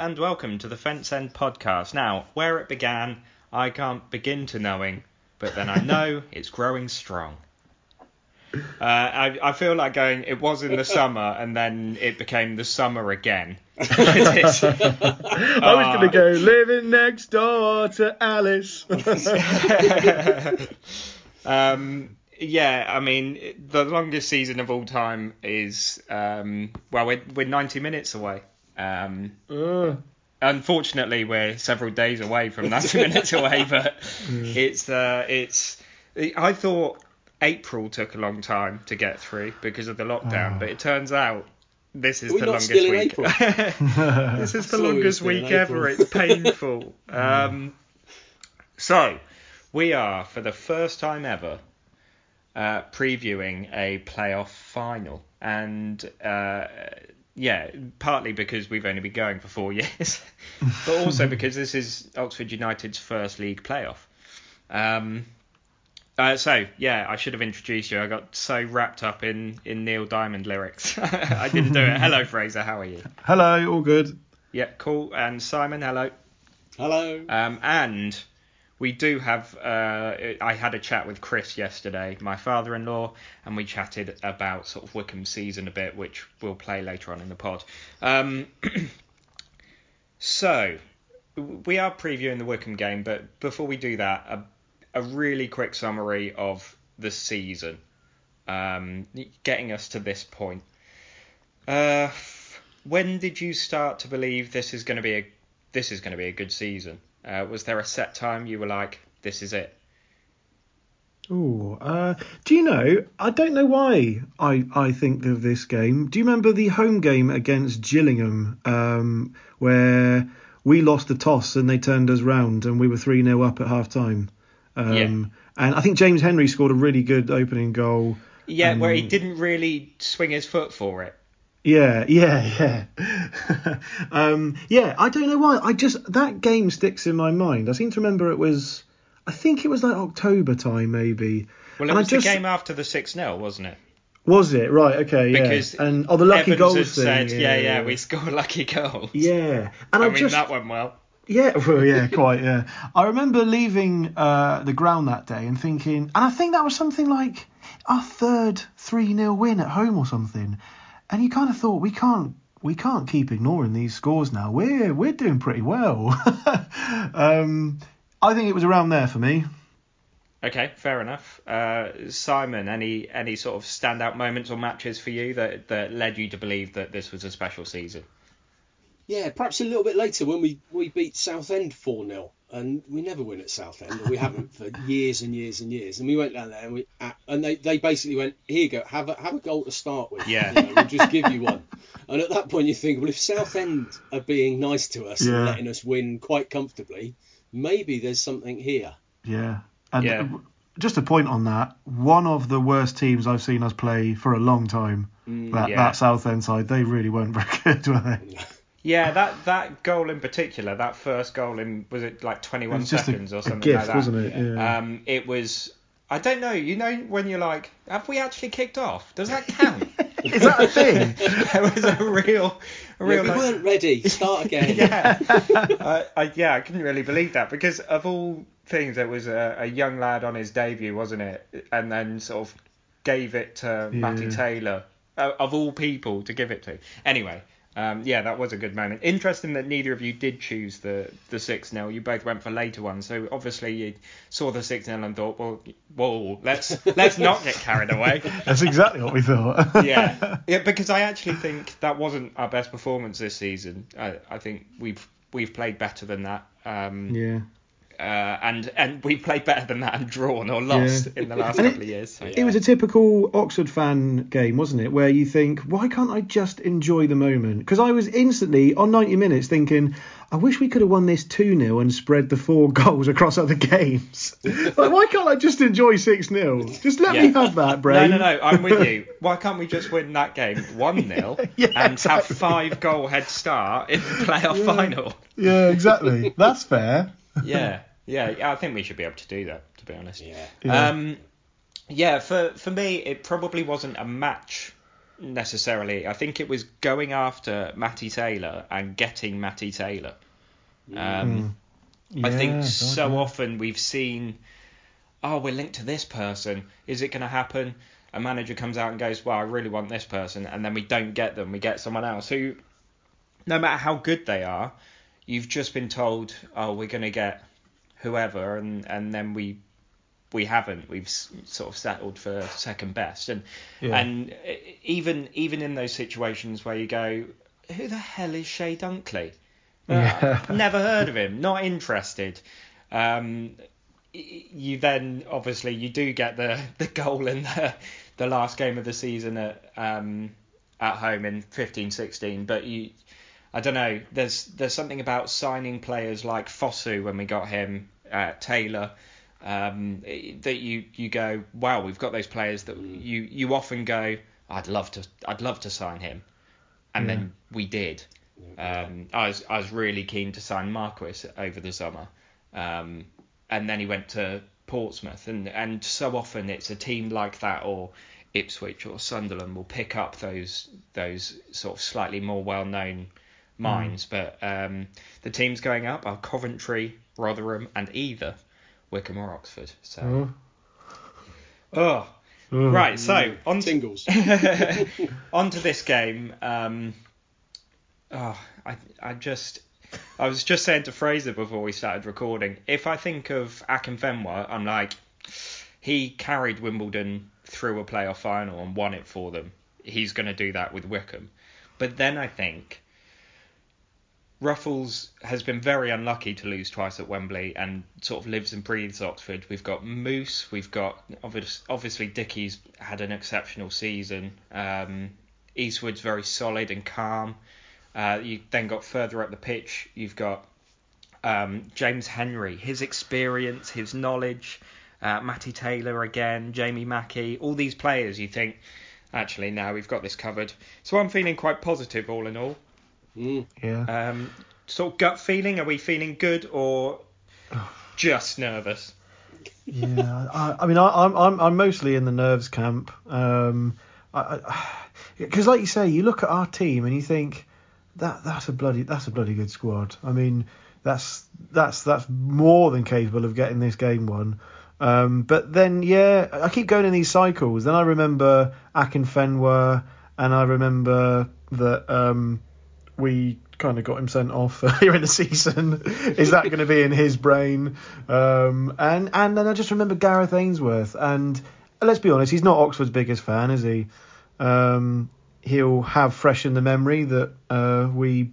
And welcome to the Fence End podcast. Now, where it began, I can't begin to knowing, but then I know it's growing strong. Uh, I, I feel like going, it was in the summer and then it became the summer again. I was going to go living next door to Alice. um, yeah, I mean, the longest season of all time is, um, well, we're, we're 90 minutes away. Um, unfortunately, we're several days away from 90 minutes away, but it's, uh, it's, I thought April took a long time to get through because of the lockdown, Oh. but it turns out this is Are we the not longest still in week. April? this is the thought we were longest week ever. It's painful. um, so, we are, for the first time ever, uh, previewing a playoff final. And, uh, yeah, partly because we've only been going for four years, but also because this is Oxford United's first league playoff. Um, uh, so yeah, I should have introduced you. I got so wrapped up in, in Neil Diamond lyrics, I didn't do it. Hello, Fraser. How are you? Hello, all good. Yeah, cool. And Simon, hello. Hello. Um, and we do have. Uh, I had a chat with Chris yesterday, my father-in-law, and we chatted about sort of Wycombe season a bit, which we'll play later on in the pod. Um, so we are previewing the Wycombe game, but before we do that, a, a really quick summary of the season, um, getting us to this point. Uh, when did you start to believe this is going to be a this is going to be a good season? Uh, was there a set time you were like, this is it? Oh, uh, do you know? I don't know why I, I think of this game. Do you remember the home game against Gillingham, um, where we lost the toss and they turned us round and we were three 0 up at half time? Um, Yeah. And I think James Henry scored a really good opening goal. Yeah, where he Um, didn't really swing his foot for it. Yeah, yeah, yeah. um, yeah, I don't know why. I just that game sticks in my mind. I seem to remember it was, I think it was like October time maybe. Well, it And was just- the game after the 6 0, wasn't it? Was it right? Okay, yeah. Because and oh, the lucky Evans goals thing. said, yeah, yeah, we scored lucky goals. Yeah, and I, I, mean, just that went well. yeah, well, yeah, quite, yeah. I remember leaving uh, the ground that day and thinking, and I think that was something like our third three 0 win at home or something, and you kind of thought we can't we can't keep ignoring these scores now. We're we're doing pretty well. um, I think it was around there for me. Okay, fair enough. Uh, Simon, any any sort of standout moments or matches for you that, that led you to believe that this was a special season? Yeah, perhaps a little bit later when we, we beat Southend 4 0. And we never win at Southend, or we haven't for years and years and years. And we went down there and we uh, and they, they basically went, here you go, have a have a goal to start with. Yeah. You know, we'll just give you one. And at that point you think, well, if Southend are being nice to us Yeah. and letting us win quite comfortably, maybe there's something here. Yeah, and Yeah. uh, just a point on that. One of the worst teams I've seen us play for a long time. that yeah. that Southend side, they really weren't very good, were they? Yeah, that, that goal in particular, that first goal in was it like 21 It was a, seconds or a something gift, like that? wasn't it? Yeah. Um, it was. I don't know. You know when you're like, have we actually kicked off? Does that count? Is that a thing? there was a real, a Yeah, real. we like- weren't ready. Start again. yeah, I, I, yeah, I couldn't really believe that because of all things, it was a, a young lad on his debut, wasn't it? And then sort of gave it to Matty Taylor, uh, of all people to give it to. Anyway, um, yeah, that was a good moment. Interesting that neither of you did choose the the six 0 You both went for later ones, so obviously you saw the six 0 and thought, well, whoa, let's let's not get carried away. That's exactly what we thought. yeah, yeah, because I actually think that wasn't our best performance this season. I, I think we've we've played better than that. Um, yeah. Uh, and and we played better than that and drawn or lost Yeah. in the last couple of years. So. It was a typical Oxford fan game, wasn't it? Where you think, why can't I just enjoy the moment? Because I was instantly on 90 minutes thinking, I wish we could have won this 2 0 and spread the four goals across other games. like, why can't I just enjoy 6 0? Just let me have that, No, brain. no, no. I'm with you. Why can't we just win that game one 0 Yeah, and exactly. have five goal head start in the playoff final? Yeah, exactly. That's fair. Yeah, yeah. yeah, I think we should be able to do that. To be honest. Yeah. Yeah. Um, yeah, for for me, it probably wasn't a match necessarily. I think it was going after Matty Taylor and getting Matty Taylor. Um, I Yeah, think so yeah. often we've seen, oh, we're linked to this person. Is it going to happen? A manager comes out and goes, well, I really want this person, and then we don't get them. We get someone else who, no matter how good they are, you've just been told, oh, we're going to get whoever, and and then we we haven't. We've sort of settled for second best, and Yeah. and even even in those situations where you go, who the hell is Chey Dunkley? Uh, Never heard of him. Not interested. Um, you then obviously you do get the the goal in the the last game of the season at um at home in 15-16, but you. I don't know. There's there's something about signing players like Fosu when we got him, uh, Taylor, um, that you you go, wow, we've got those players that you you often go, I'd love to I'd love to sign him, and then we did. Um, I was I was really keen to sign Marquis over the summer, um, and then he went to Portsmouth, and and so often it's a team like that or Ipswich or Sunderland will pick up those those sort of slightly more well known minds, but um, the teams going up are Coventry, Rotherham, and either Wycombe or Oxford. So. Oh. Oh, Oh. right. So on singles, Tingles. on to this game. Um, oh, I I just I was just saying to Fraser before we started recording. If I think of Akinfenwa, I'm like, he carried Wimbledon through a playoff final and won it for them. He's going to do that with Wycombe. But then I think Ruffels has been very unlucky to lose twice at Wembley and sort of lives and breathes Oxford. We've got Moose, we've got obvious, obviously Dickie's had an exceptional season. Um, Eastwood's very solid and calm. Uh, you then got further up the pitch, you've got um, James Henry, his experience, his knowledge, uh, Matty Taylor again, Jamie Mackie, all these players. You think actually now we've got this covered. So I'm feeling quite positive all in all. Mm. Yeah. Um, sort of gut feeling. Are we feeling good or just nervous? yeah, I, I mean, I, I'm I'm I'm mostly in the nerves camp. Um, because like you say, you look at our team and you think that that's a bloody that's a bloody good squad. I mean, that's that's that's more than capable of getting this game won. Um, but then yeah, I keep going in these cycles. Then I remember Akinfenwa, and I remember that um, we kind of got him sent off earlier in the season. Is that going to be in his brain? Um, and and then I just remember Gareth Ainsworth, and let's be honest, he's not Oxford's biggest fan, is he? Um, he'll have fresh in the memory that uh, we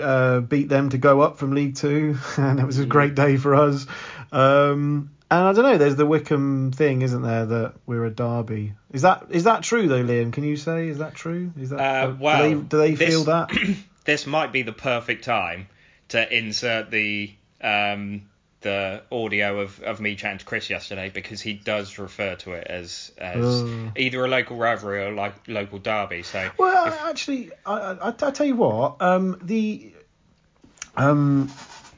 uh, beat them to go up from League Two, and it was a great day for us. Um, and I don't know. There's the Wycombe thing, isn't there? That we're a derby. Is that is that true though, Liam? Can you say is that true? Is that Uh, do they, do they this- feel that? This might be the perfect time to insert the um, the audio of, of me chatting to Chris yesterday because he does refer to it as as Oh. either a local rivalry or like local derby. So Well, if- actually, I, I, I tell you what, um, the um,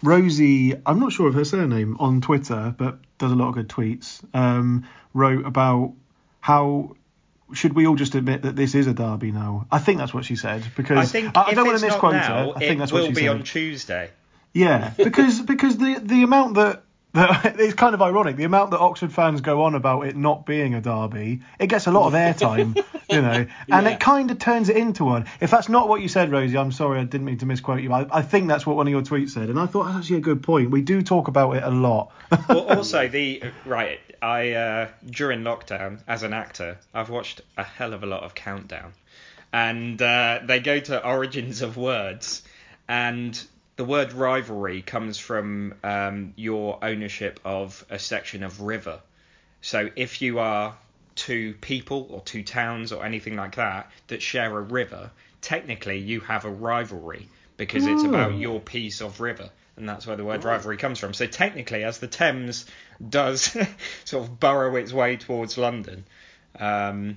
Rosie, I'm not sure of her surname on Twitter, but does a lot of good tweets. Um, wrote about how should we all just admit that this is a derby now? I think that's what she said because I think I, if don't want to misquote her. I think that's what she said. It will be on Tuesday. Yeah, because because the the amount that it's kind of ironic the amount that Oxford fans go on about it not being a derby, it gets a lot of airtime, you know, and Yeah. it kind of turns it into one. If that's not what you said, Rosie, I'm sorry, I didn't mean to misquote you. I, I think that's what one of your tweets said, and I thought that's actually a good point. We do talk about it a lot. well, also the right. I uh, during lockdown as an actor, I've watched a hell of a lot of Countdown, and uh, they go to origins of words, and the word rivalry comes from um, your ownership of a section of river. So if you are two people or two towns or anything like that that share a river, technically you have a rivalry because it's about Oh. your piece of river. And that's where the word rivalry comes from. So technically, as the Thames does sort of burrow its way towards London, um,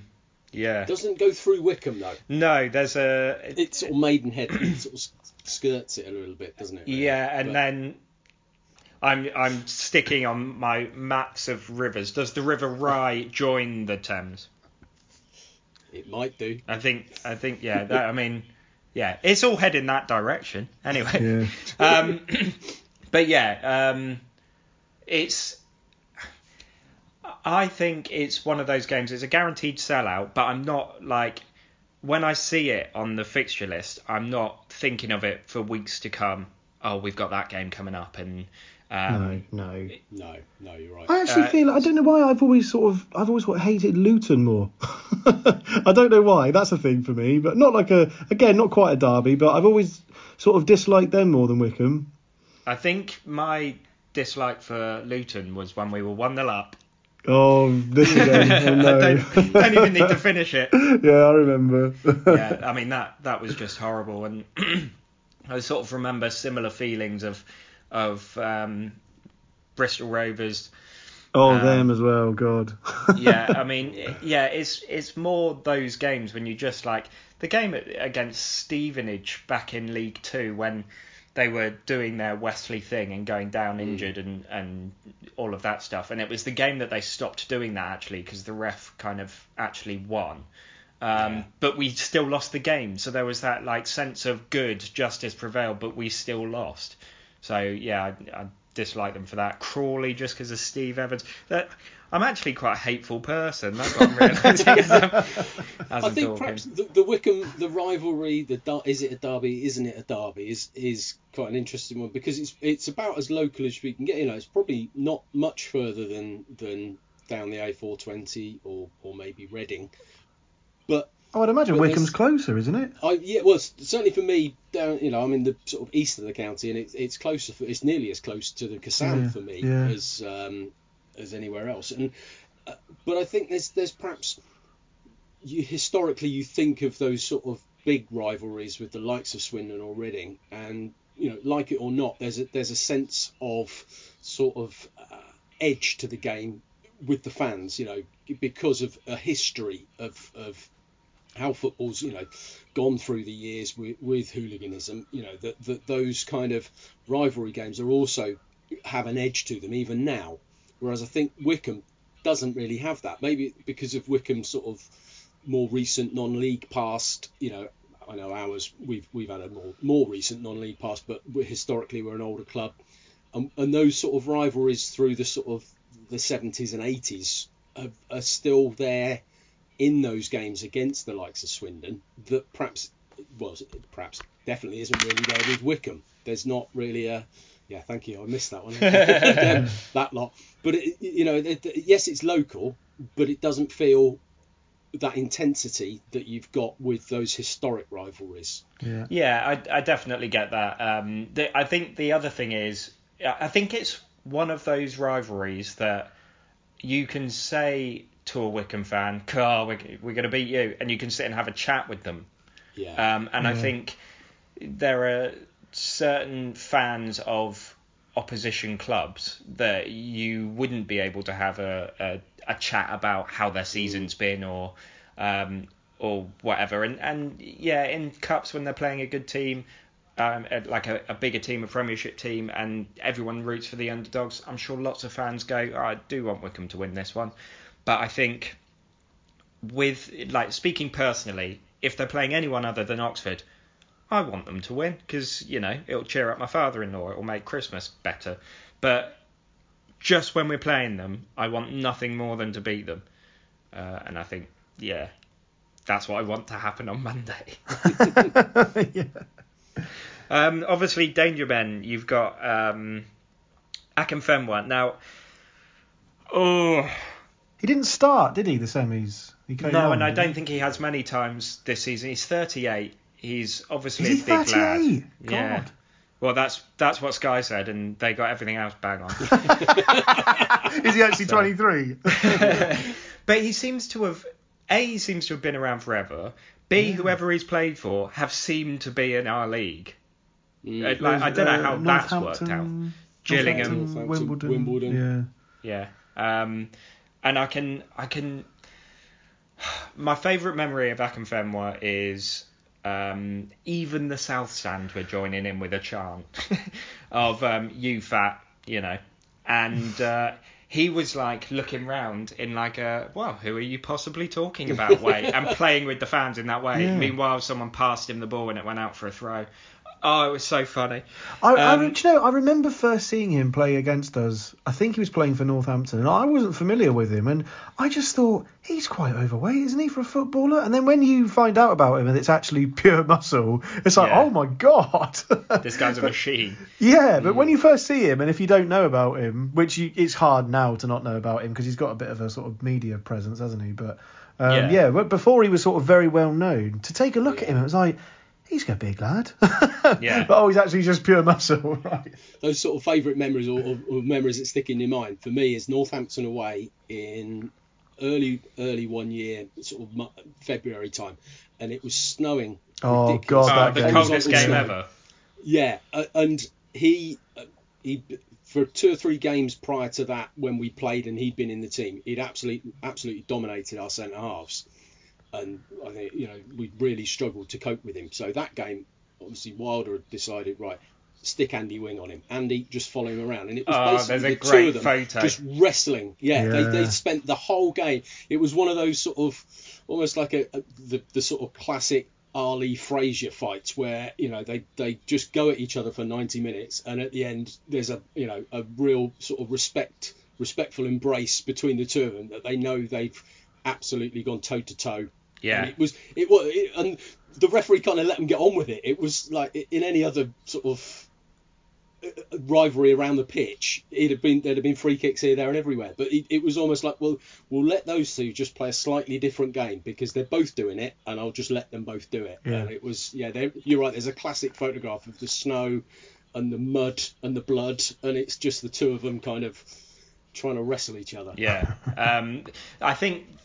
yeah. Doesn't go through Wycombe though. No, there's a It's sort of Maidenhead sort of skirts it a little bit, doesn't it? really? Yeah, and But- then I'm I'm sticking on my maps of rivers. Does the River Rye join the Thames? It might do. I think I think yeah. That, I mean, yeah, it's all heading that direction anyway. Yeah. Um, but yeah, um, it's. I think it's one of those games. It's a guaranteed sellout, but I'm not like when I see it on the fixture list, I'm not thinking of it for weeks to come. Oh, we've got that game coming up, and um, No, no. No, no, you're right. I actually Uh, feel I don't know why I've always sort of I've always hated Luton more. I don't know why. That's a thing for me, but not like a again not quite a derby, but I've always sort of disliked them more than Wycombe. I think my dislike for Luton was when we were one 0 up. Oh, this again. Oh, no. I don't, don't even need to finish it. yeah, I remember. yeah, I mean that that was just horrible, and I sort of remember similar feelings of of um, Bristol Rovers. oh, Um, them as well. God. Yeah, I mean, yeah, it's it's more those games when you just like the game against Stevenage back in League Two when they were doing their Westley thing and going down injured and and all of that stuff, and it was the game that they stopped doing that actually because the ref kind of actually won. Um, Yeah. But we still lost the game, so there was that like sense of good justice prevailed, but we still lost. So yeah, I, I dislike them for that. Crawley just because of Steve Evans. That I'm actually quite a hateful person. That's what I'm realising as I'm, as I I'm think talking. perhaps the, the Wycombe, the rivalry, the dar- is it a derby, isn't it a derby, is is quite an interesting one because it's it's about as local as we can get. You know, it's probably not much further than than down the A420 or or maybe Reading, but Oh, I would imagine But Wycombe's closer, isn't it? I yeah, well, certainly for me, down you know, I'm in the sort of east of the county, and it's it's closer, for, it's nearly as close to the Kassam Yeah, for me yeah. as um, as anywhere else. And uh, but I think there's there's perhaps you historically you think of those sort of big rivalries with the likes of Swindon or Reading, and you know, like it or not, there's a there's a sense of sort of uh, edge to the game with the fans, you know, because of a history of of how football's you know gone through the years with, with hooliganism you know that, that those kind of rivalry games are also have an edge to them even now whereas i think wycombe doesn't really have that maybe because of wycombe's sort of more recent non-league past you know i know ours we've we've had a more more recent non-league past but we're, historically we're an older club and, and those sort of rivalries through the sort of the 70s and 80s are, are still there in those games against the likes of Swindon that perhaps, well, perhaps definitely isn't really there with Wycombe. There's not really a, yeah, thank you, I missed that one, Um, that lot. But it, you know, it, yes, it's local, but it doesn't feel that intensity that you've got with those historic rivalries. Yeah. Yeah, I, I definitely get that. Um, the, I think the other thing is, I think it's one of those rivalries that you can say to a Wycombe fan, "Carl, we're, we're going to beat you," and you can sit and have a chat with them. Yeah. Um, and I think there are certain fans of opposition clubs that you wouldn't be able to have a, a, a chat about how their season's been or um, or whatever. And and yeah, in cups when they're playing a good team. Um, like a, a bigger team, a Premiership team, and everyone roots for the underdogs. I'm sure lots of fans go, oh, I do want Wycombe to win this one, but I think with like speaking personally, if they're playing anyone other than Oxford, I want them to win because you know it'll cheer up my father-in-law. It'll make Christmas better. But just when we're playing them, I want nothing more than to beat them. Uh, and I think yeah, that's what I want to happen on Monday. yeah. Um, obviously, Danger Men, you've got um, Akinfenwa. Now, oh He didn't start, did he? The semis. He no, on, and I didn't he? don't think he has many times this season. He's 38. He's obviously Is he a big 38? lad. God. Yeah. Well, that's that's what Sky said, and they got everything else bang on. Is he actually 23? but he seems to have a he seems to have been around forever. B whoever he's played for have seemed to be in our league. Mm. Uh, like, I don't know how Uh, that's worked out. Northampton, Gillingham. Northampton, Northampton, Wimbledon. Wimbledon. Yeah. Yeah. Um, and I can I can. My favourite memory of Akinfenwa is um, even the South Stand were joining in with a chant of um, "You fat," you know, and uh, he was like looking round in like a well, who are you possibly talking about way, and playing with the fans in that way. Yeah. Meanwhile, someone passed him the ball and it went out for a throw. Oh, it was so funny. I, I, Um, re- do you know, I remember first seeing him play against us. I think he was playing for Northampton, and I wasn't familiar with him. And I just thought he's quite overweight, isn't he, for a footballer? And then when you find out about him and it's actually pure muscle, it's like, Yeah. oh my god. This guy's a machine. Yeah, but when you first see him, and if you don't know about him, which you, it's hard now to not know about him because he's got a bit of a sort of media presence, hasn't he? But um, Yeah. yeah. but before he was sort of very well known. To take a look at him, it was like he's a big lad. Yeah. but oh, he's actually just pure muscle, right? those sort of favourite memories or, or, or memories that stick in your mind for me is Northampton away in early early one year, sort of February time, and it was snowing. Oh, ridiculous. God, Oh, that the game. coldest game snow. ever. Yeah, uh, and he uh, he for two or three games prior to that when we played and he'd been in the team, he'd absolutely absolutely dominated our centre halves, and I think you know we really struggled to cope with him. So that game, obviously Wilder had decided right. Stick Andy Whing on him. Andy just follow him around, and it was Oh, basically there's a the two of them photo. just wrestling. Yeah, They, they spent the whole game. It was one of those sort of almost like a, a the, the sort of classic Ali Frazier fights where you know they, they just go at each other for 90 minutes and at the end there's a you know a real sort of respect respectful embrace between the two of them that they know they've absolutely gone toe to toe. Yeah. And it was it was it, and the referee kind of let them get on with it. It was like in any other sort of uh, rivalry around the pitch, it'd have been there'd have been free kicks here, there, and everywhere. But it, it was almost like, well, we'll let those two just play a slightly different game because they're both doing it, and I'll just let them both do it. Yeah. And it was, yeah, you're right. There's a classic photograph of the snow and the mud and the blood, and it's just the two of them kind of trying to wrestle each other. Yeah. Um, I think uh,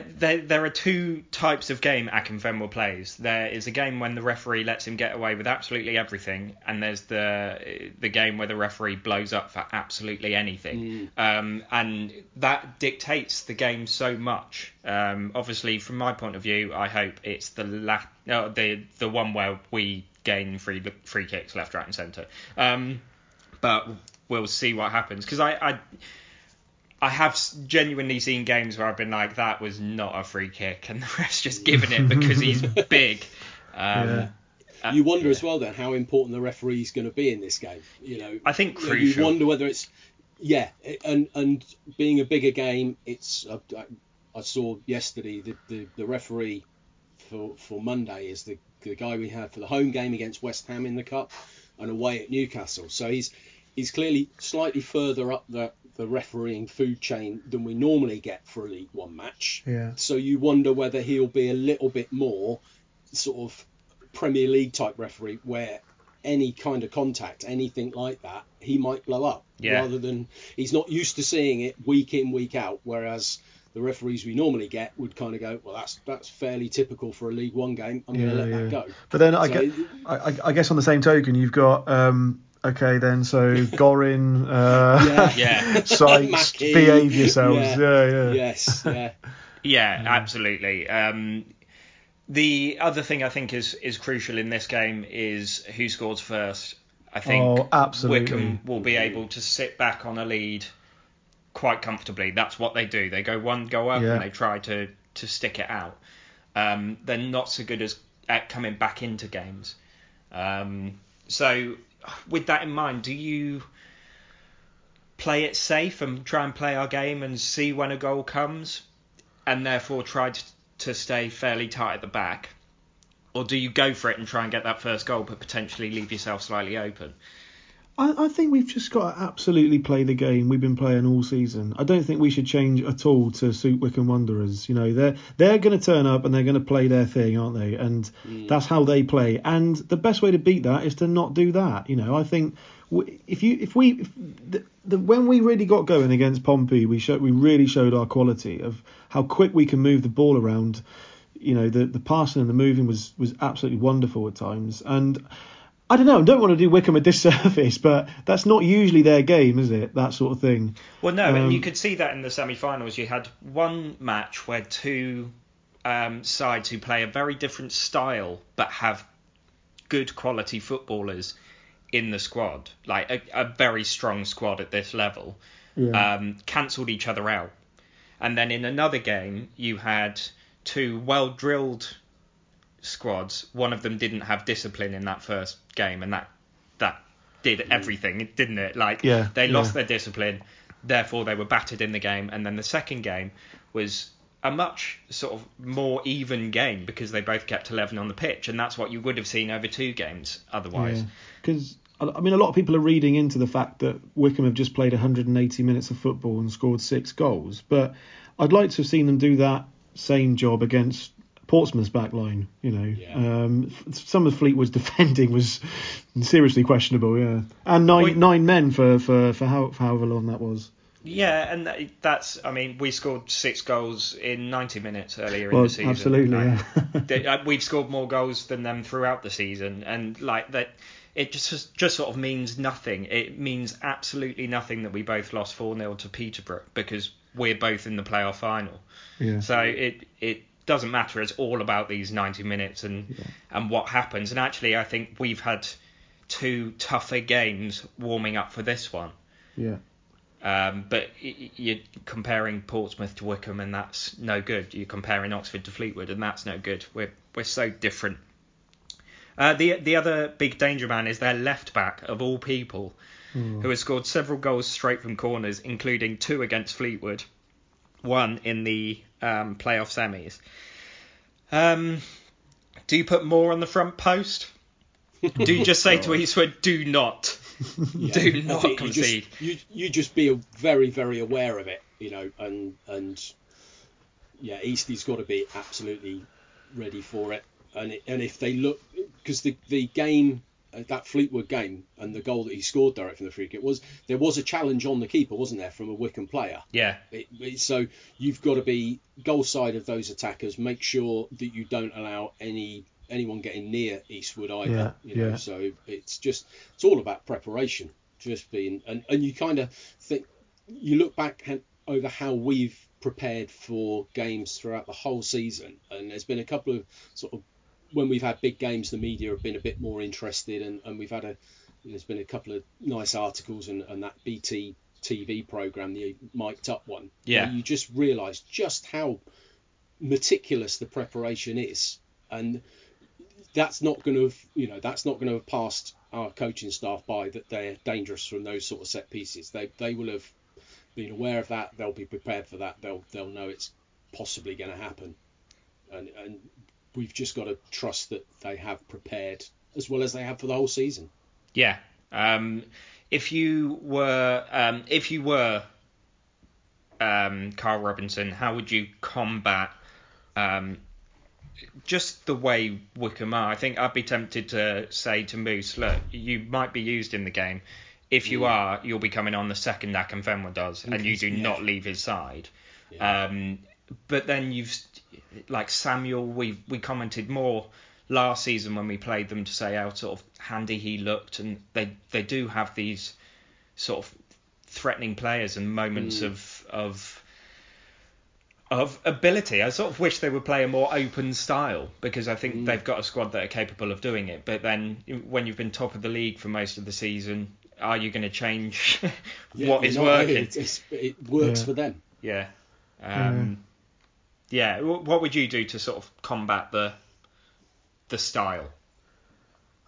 there, there are two types of game Akinfenwa plays. There is a game when the referee lets him get away with absolutely everything, and there's the the game where the referee blows up for absolutely anything. Um, and that dictates the game so much. Um, obviously, from my point of view, I hope it's the la- uh, the the one where we gain free free kicks left, right, and centre. Um, but we'll see what happens because I, I I have genuinely seen games where I've been like that was not a free kick and the ref's just given it because he's big. Um, Yeah. uh, You wonder yeah. as well then how important the referee is going to be in this game. You know, I think you know, crucial. You wonder whether it's yeah, and and being a bigger game, it's I, I- I saw yesterday the, the, the referee for for Monday is the the guy we had for the home game against West Ham in the cup and away at Newcastle. So he's he's clearly slightly further up the the refereeing food chain than we normally get for a League One match. Yeah. So you wonder whether he'll be a little bit more sort of Premier League type referee where any kind of contact, anything like that, he might blow up. Yeah. Rather than he's not used to seeing it week in, week out, whereas the referees we normally get would kind of go, well, that's that's fairly typical for a League One game. I'm going to let yeah. that go. But then I, So- get, I, I- I guess on the same token, you've got um, okay then so Gorrin, uh, Yeah. Yeah. Sykes, Mackie. behave yourselves. Yeah. Yeah, yeah. Yes, yeah. Yeah, absolutely. Um, the other thing I think is is crucial in this game is who scores first. I think Oh, absolutely. Wycombe will be able to sit back on a lead quite comfortably. That's what they do. They go one go up Yeah. and they try to to stick it out. Um, they're not so good as at coming back into games. Um, so with that in mind, do you play it safe and try and play our game and see when a goal comes, and therefore try to, to stay fairly tight at the back? Or do you go for it and try and get that first goal, but potentially leave yourself slightly open? I, I think we've just got to absolutely play the game we've been playing all season. I don't think we should change at all to suit Wycombe Wanderers. You know, they're they're going to turn up and they're going to play their thing, aren't they? And mm. that's how they play. And the best way to beat that is to not do that. You know, I think if you if we if the, the, when we really got going against Pompey, we showed we really showed our quality of how quick we can move the ball around. You know, the the passing and the moving was was absolutely wonderful at times. And I don't know. I don't want to do Wycombe a disservice, but that's not usually their game, is it? That sort of thing. Well, no, Um, and you could see that in the semi-finals. You had one match where two um, sides who play a very different style but have good quality footballers in the squad, like a, a very strong squad at this level, Yeah. um, cancelled each other out. And then in another game, you had two well drilled squads. One of them didn't have discipline in that first game, and that that did everything, didn't it? Like Yeah, they lost yeah. their discipline, therefore they were battered in the game. And then the second game was a much sort of more even game because they both kept 11 on the pitch, and that's what you would have seen over two games otherwise. Because I mean, a lot of people are reading into the fact that Wycombe have just played 180 minutes of football and scored six goals, but I'd like to have seen them do that same job against Portsmouth's back line. You know, Yeah. um, some of Fleetwood's defending was seriously questionable. Yeah, and nine nine men for for for, how, for however long that was. Yeah, and that- that's, I mean, we scored six goals in 90 minutes earlier in the season. absolutely, Like, yeah. they- uh, we've scored more goals than them throughout the season, and like that, it just just sort of means nothing. It means absolutely nothing that we both lost 4 0 to Peterborough because we're both in the playoff final. yeah. So it it doesn't matter. It's all about these 90 minutes and and what happens. And actually, I think we've had two tougher games warming up for this one. yeah. Um, but you're comparing Portsmouth to Wycombe, and that's no good. You're comparing Oxford to Fleetwood, and that's no good. We're we're so different. Uh, the the other big danger man is their left back of all people, who has scored several goals straight from corners, including two against Fleetwood, one in the um, playoff semis. Um, do you put more on the front post? Do you just say to Eastwood, "Do not, Yeah. do not think you just- concede"? You, you just be very very aware of it, you know, and and yeah, Eastie's got to be absolutely ready for it. And it, and if they look, because the the game Uh, that Fleetwood game and the goal that he scored direct from the free kick was there was a challenge on the keeper, wasn't there, from a Wycombe player. Yeah, It, it, so you've got to be goal side of those attackers. Make sure that you don't allow any anyone getting near Eastwood either. Yeah, you know, yeah. so it's just it's all about preparation. Just being and and you kind of think you look back at, over how we've prepared for games throughout the whole season, and there's been a couple of sort of when we've had big games, the media have been a bit more interested, and, and we've had a there's been a couple of nice articles and, and that BT TV program, the mic'd up one. Yeah. you just realise just how meticulous the preparation is, and that's not going to have you know that's not going to have passed our coaching staff by that they're dangerous from those sort of set pieces. They they will have been aware of that. They'll be prepared for that. They'll they'll know it's possibly going to happen, and and we've just got to trust that they have prepared as well as they have for the whole season. Yeah. Um, if you were um, if you were um, Karl Robinson, how would you combat um, just the way Wycombe are? I think I'd be tempted to say to Moose, look, you might be used in the game. If you are, you'll be coming on the second Akinfenwa does, and you do Yeah. not leave his side. Yeah. Um, but then you've like Samuel, we we commented more last season when we played them to say how sort of handy he looked, and they they do have these sort of threatening players and moments of of of ability. I sort of wish they would play a more open style because I think they've got a squad that are capable of doing it. But then when you've been top of the league for most of the season, are you going to change Yeah, what not- working? It, it's, it works Yeah. for them. Yeah. Um, yeah. What would you do to sort of combat the the style?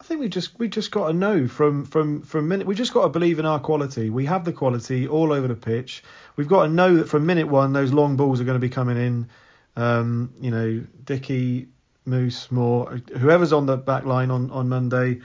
I think we just we just got to know from from from minute. We just got to believe in our quality. We have the quality all over the pitch. We've got to know that from minute one, those long balls are going to be coming in. Um, you know, Dickie, Moose, Moore, whoever's on the back line on on Monday.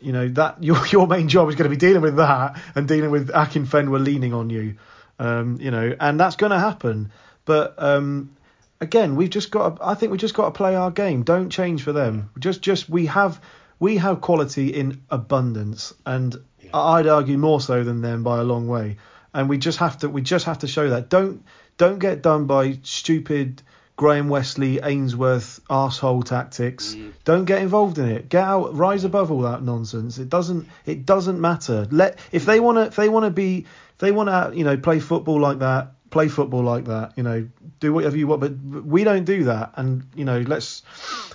You know that your your main job is going to be dealing with that and dealing with Akinfenwa leaning on you. Um, you know, and that's going to happen. But um, again, we've just got. To, I think we just got to play our game. Don't change for them. Just, just we have, we have quality in abundance, and I'd argue more so than them by a long way. And we just have to, we just have to show that. Don't, don't get done by stupid Graham Westley, Ainsworth, asshole tactics. Mm. Don't get involved in it. Get out, rise above all that nonsense. It doesn't, it doesn't matter. Let if they want to, if they want to be, if they want to, you know, play football like that, play football like that. You know, do whatever you want. But we don't do that. And you know, let's.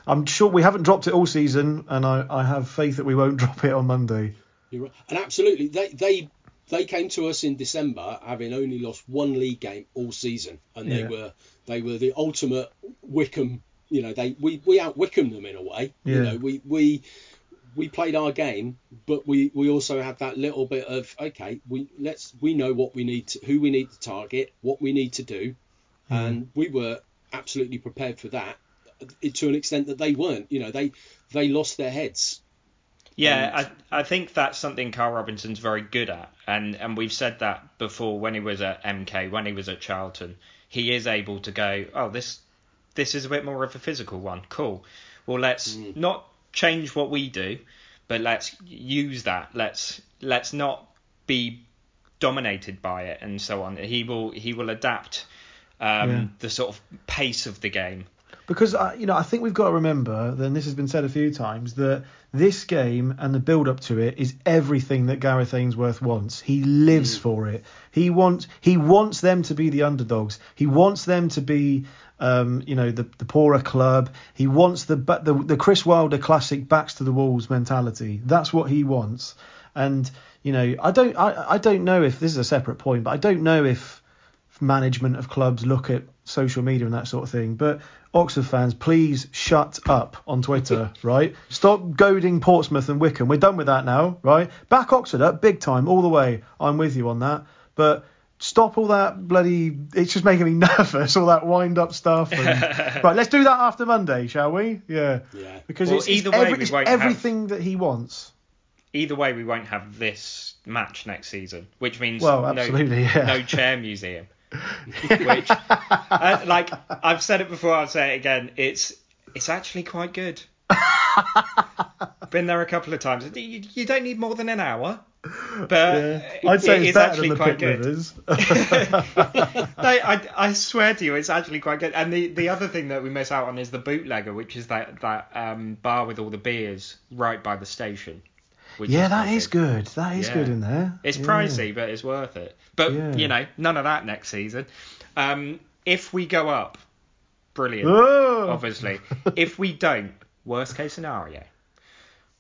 I'm sure we haven't dropped it all season, and I, I have faith that we won't drop it on Monday. You're right. And absolutely, they they they came to us in December having only lost one league game all season, and they Yeah. were they were the ultimate Wycombe. You know, they we we out Wycombe them in a way. You Yeah. know, we we we played our game, but we we also had that little bit of okay, we let's we know what we need to who we need to target, what we need to do, and we were absolutely prepared for that uh, to an extent that they weren't. You know, they they lost their heads. Yeah, I, I think that's something Karl Robinson's very good at, and and we've said that before when he was at MK, when he was at Charlton, he is able to go, oh this this is a bit more of a physical one, cool. Well, let's not change what we do, but let's use that. Let's let's not be dominated by it and so on. He will he will adapt um, Yeah. the sort of pace of the game. Because uh, you know, I think we've got to remember, and this has been said a few times, that this game and the build up to it is everything that Gareth Ainsworth wants. He lives for it. He wants he wants them to be the underdogs. He wants them to be um, you know, the, the poorer club. He wants the, the the Chris Wilder classic backs to the walls mentality. That's what he wants. And you know, I don't I, I don't know if this is a separate point, but I don't know if management of clubs look at social media and that sort of thing. But Oxford fans, please shut up on Twitter, right? Stop goading Portsmouth and Wycombe. We're done with that now, right? Back Oxford up big time, all the way. I'm with you on that. But stop all that bloody. It's just making me nervous, all that wind up stuff. And, right, let's do that after Monday, shall we? Yeah. Yeah. Because Well, it's, it's way, every- we won't have- everything that he wants. Either way, we won't have this match next season, which means Well, no, yeah. no chair museum. which, uh, like I've said it before, I'll say it again. It's it's actually quite good. Been there a couple of times. You, you don't need more than an hour, but Yeah. I'd say it it's is actually quite good. No, I, I swear to you, it's actually quite good. And the, the other thing that we miss out on is the bootlegger, which is that that um, bar with all the beers right by the station. Yeah, is that quite good. That is Yeah. good in there. It's Yeah. pricey, but it's worth it. But you know, none of that next season. Um, if we go up, brilliant. Oh! Obviously, if we don't, worst case scenario,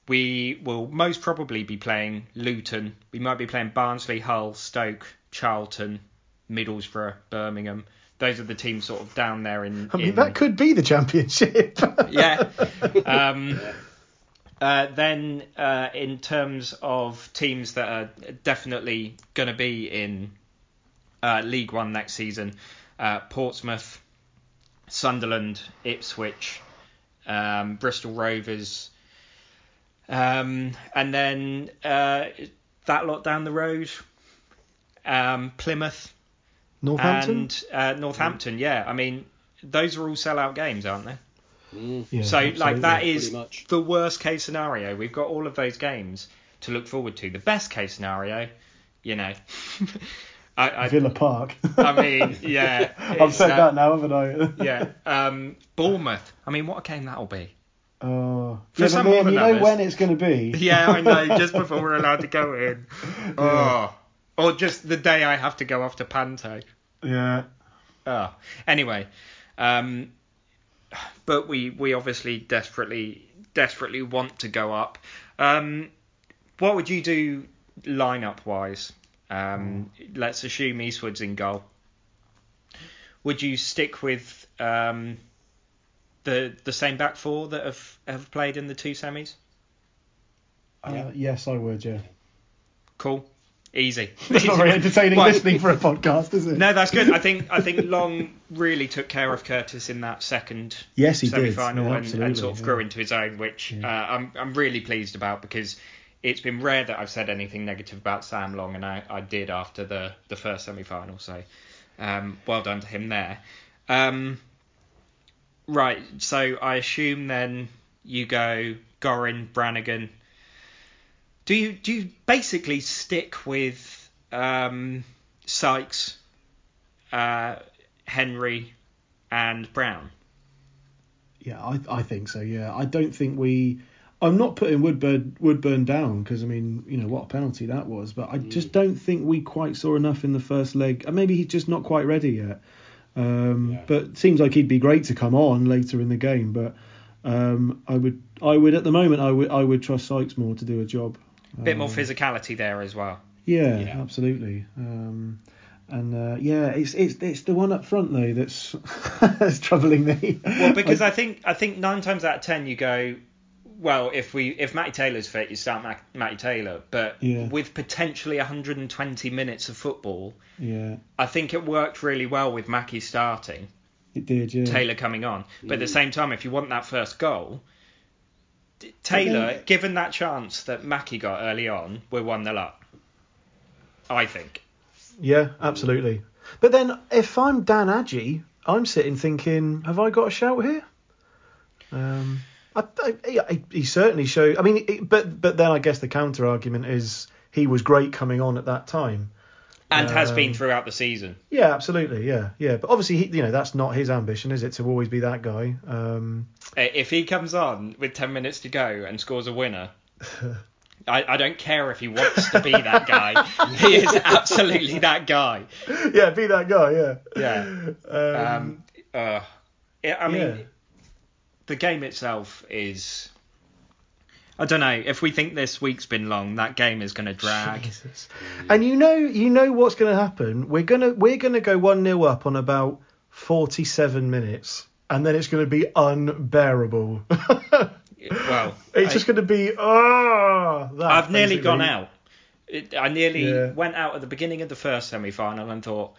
we will most probably be playing Luton. We might be playing Barnsley, Hull, Stoke, Charlton, Middlesbrough, Birmingham. Those are the teams sort of down there in. I mean, in- that could be the championship. yeah. Um, uh, then, uh, in terms of teams that are definitely going to be in uh, League One next season, uh, Portsmouth, Sunderland, Ipswich, um, Bristol Rovers, um, and then uh, that lot down the road, um, Plymouth Northampton. and uh, Northampton. Yeah, I mean, those are all sellout games, aren't they? Mm. yeah, So like absolutely. that pretty is much. the worst case scenario. We've got all of those games to look forward to. The best case scenario, you know, I, I, Villa Park. I mean, yeah, I've it's, said uh, that now, haven't I? Yeah, um, Bournemouth. I mean, what a game that'll be. Oh, For yeah, some than you know when it's going to be. Yeah, I know. Just before we're allowed to go in. Oh, or just the day I have to go off to Panto. Yeah. Oh. Anyway, um, but we we obviously desperately desperately want to go up. Um, what would you do lineup wise? Um, let's assume Eastwood's in goal. Would you stick with um, the the same back four that have have played in the two semis? Uh, Yeah. Yes, I would. Yeah. Cool, easy. It's not very entertaining Well, listening for a podcast, is it? No, that's good. I think I think Long really took care of Curtis in that second Yes, he did. semi-final Yeah, and, and sort of yeah. grew into his own, which uh, I'm I'm really pleased about because it's been rare that I've said anything negative about Sam Long, and I, I did after the the first semi-final. So um, well done to him there. Um, right, so I assume then you go Gorrin, Brannigan. Do you do you basically stick with um, Sykes, uh, Henry, and Brown? Yeah, I, I think so. Yeah, I don't think we. I'm not putting Woodburn Woodburn down because I mean, you know what a penalty that was, but I just don't think we quite saw enough in the first leg. And maybe he's just not quite ready yet. Um, Yeah. But it seems like he'd be great to come on later in the game. But um, I would, I would at the moment, I would, I would trust Sykes more to do a job. A Bit more Um, physicality there as well. Yeah, Yeah. absolutely. Um, and uh, yeah, it's it's it's the one up front though that's that's troubling me. Well, because I think I think nine times out of ten you go, well, if we if Matty Taylor's fit, you start Mac, Matty Taylor. But Yeah. with potentially 120 minutes of football, yeah, I think it worked really well with Mackie starting, it did. Yeah, Taylor coming on. But at the same time, if you want that first goal, Taylor, then- given that chance that Mackie got early on, we're one 0 up. I think. Yeah, absolutely. But then if I'm Dan Agyei, I'm sitting thinking, have I got a shout here? Um, I, I, he- he certainly showed. I mean, it, but but then I guess the counter argument is he was great coming on at that time. And has been Um, throughout the season. Yeah, absolutely. Yeah, yeah. But obviously, he, you know, that's not his ambition, is it, to always be that guy? Um, If he comes on with 10 minutes to go and scores a winner, I, I don't care if he wants to be that guy. he is absolutely that guy. yeah, be that guy. Yeah. Yeah. Um, Um, uh, I mean. The game itself is. I don't know. If we think this week's been long, that game is going to drag. Jesus. And you know, you know what's going to happen. We're gonna we're gonna go one 0 up on about forty seven minutes, and then it's going to be unbearable. Well, it's I- just going to be oh. That, I've nearly basically. gone out. It, I nearly Yeah. went out at the beginning of the first semi final and thought,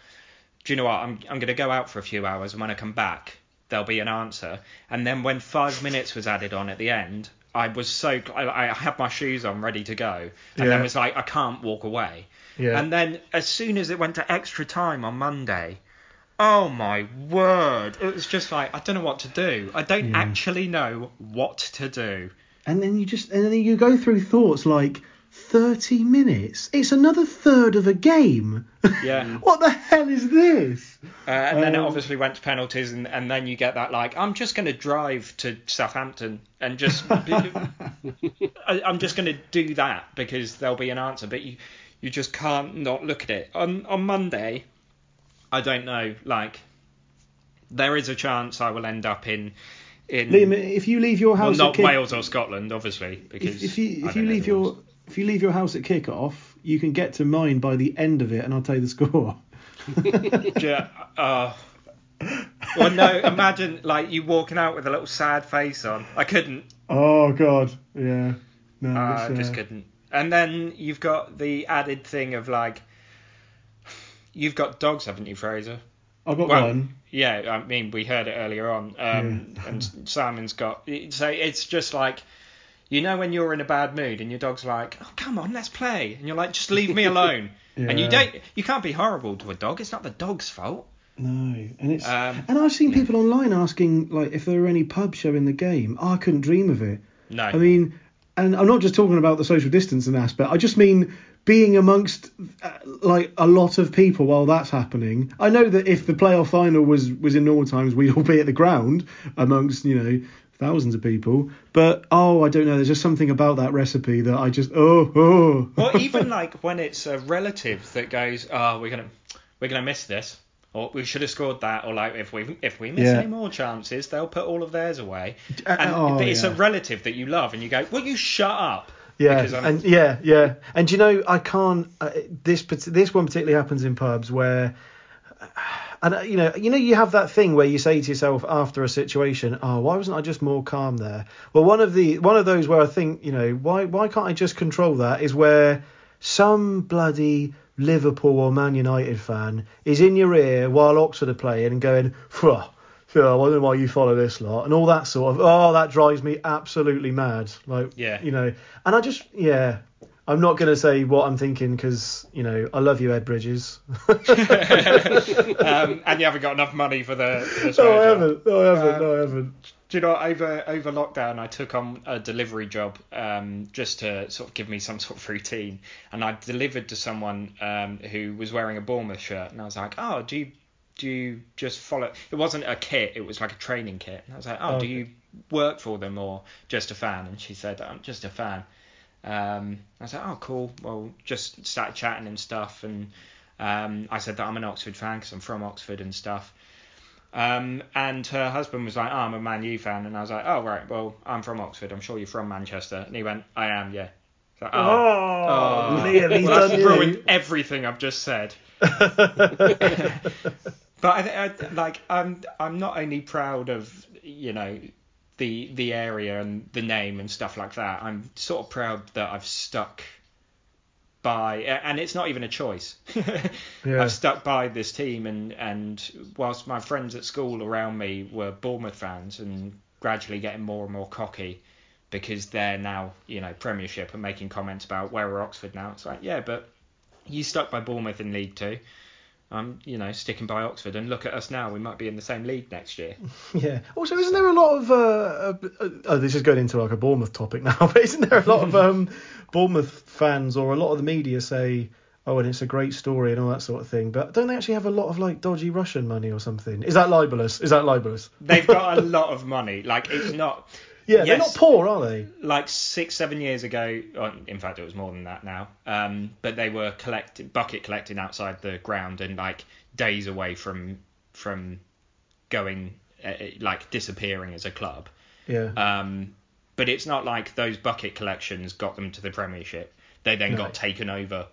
do you know what? I'm I'm going to go out for a few hours, and when I come back, there'll be an answer. And then when five minutes was added on at the end, I was so I, I had my shoes on ready to go, and Yeah. then was like, I can't walk away. Yeah. And then as soon as it went to extra time on Monday. Oh my word! It was just like I don't know what to do. I don't Yeah. actually know what to do. and then you just and then you go through thoughts like thirty minutes. It's another third of a game. Yeah. what the hell is this? Uh, and then it Um, obviously went to penalties, and, and then you get that like I'm just going to drive to Southampton and just I, I'm just going to do that because there'll be an answer. But you you just can't not look at it on on Monday. I don't know. Like there is a chance I will end up in in Liam, if you leave your well, house not at kick- Wales or Scotland, obviously, because if, if you if you leave your. If you leave your house at kick off, you can get to mine by the end of it, and I'll tell you the score. Yeah, uh, well, no. Imagine like you walking out with a little sad face on. I couldn't. Oh God, yeah. No, I it's, just uh, couldn't. And then you've got the added thing of like, you've got dogs, haven't you, Fraser? I've got Well, one. Yeah, I mean we heard it earlier on. Um, and Simon's got. So it's just like, you know, when you're in a bad mood and your dog's like, "Oh, come on, let's play," and you're like, "Just leave me alone." And you don't, you can't be horrible to a dog. It's not the dog's fault. No, and it's Um, and I've seen yeah. people online asking like if there were any pubs showing the game. Oh, I couldn't dream of it. No. I mean, and I'm not just talking about the social distancing aspect. I just mean being amongst uh, like a lot of people while that's happening. I know that if the playoff final was was in normal times, we'd all be at the ground amongst you know thousands of people. But oh, I don't know. There's just something about that recipe that I just oh oh. Well, even like when it's a relative that goes, "Oh, we're gonna we're gonna miss this," or "We should have scored that," or like if we if we miss Yeah. any more chances, they'll put all of theirs away. Uh, And oh, it's a relative that you love, and you go, "Well, you shut up." Yeah, and yeah, yeah, and you know I can't. Uh, this this one particularly happens in pubs where, and uh, you know, you know, you have that thing where you say to yourself after a situation, "Oh, why wasn't I just more calm there?" Well, one of the one of those where I think, you know, why why can't I just control that is where some bloody Liverpool or Man United fan is in your ear while Oxford are playing and going, "Phew, phew, I wonder why you follow this lot," and all that sort of. Oh, that drives me absolutely mad. Like, Yeah. you know, and I just, yeah, I'm not gonna say what I'm thinking because you know I love you, Ed Bridges. um, and you haven't got enough money for the. For the no, I haven't. No, I haven't. Um, no, I haven't. Do you know over over lockdown I took on a delivery job um, just to sort of give me some sort of routine, and I delivered to someone um, who was wearing a Bournemouth shirt, and I was like, oh, do you do you just follow? It wasn't a kit, it was like a training kit, and I was like, oh, do Okay. you work for them or just a fan? And she said, I'm just a fan. Um, I was like, oh, cool. Well, just started chatting and stuff, and um, I said that I'm an Oxford fan because I'm from Oxford and stuff. Um, and her husband was like, oh, I'm a Man U fan. And I was like, oh, right, well, I'm from Oxford. I'm sure you're from Manchester. And he went, I am, yeah. So, oh, Oh, Liam, he's well, that's done you. ruined everything I've just said. But I, I, like I'm I'm not only proud of you know the the area and the name and stuff like that. I'm sort of proud that I've stuck by, and it's not even a choice. Yeah. I've stuck by this team, and and whilst my friends at school around me were Bournemouth fans and gradually getting more and more cocky because they're now you know Premiership and making comments about where are Oxford now. It's like yeah, but you stuck by Bournemouth in League Two. I'm, you know, sticking by Oxford, and look at us now. We might be in the same league next year. Yeah. Also, isn't there a lot of uh, uh, uh, oh, this is going into like a Bournemouth topic now, but isn't there a lot of um, Bournemouth fans or a lot of the media say, oh, and it's a great story and all that sort of thing, but don't they actually have a lot of like dodgy Russian money or something? Is that libelous? Is that libelous? They've got a lot of money. Like it's not Yeah, they're not poor, are they? like six, seven years ago. In fact, it was more than that now. Um, but they were collecting bucket collecting outside the ground and like days away from from going uh, like disappearing as a club. Yeah. Um, but it's not like those bucket collections got them to the Premiership. They then No. got taken over,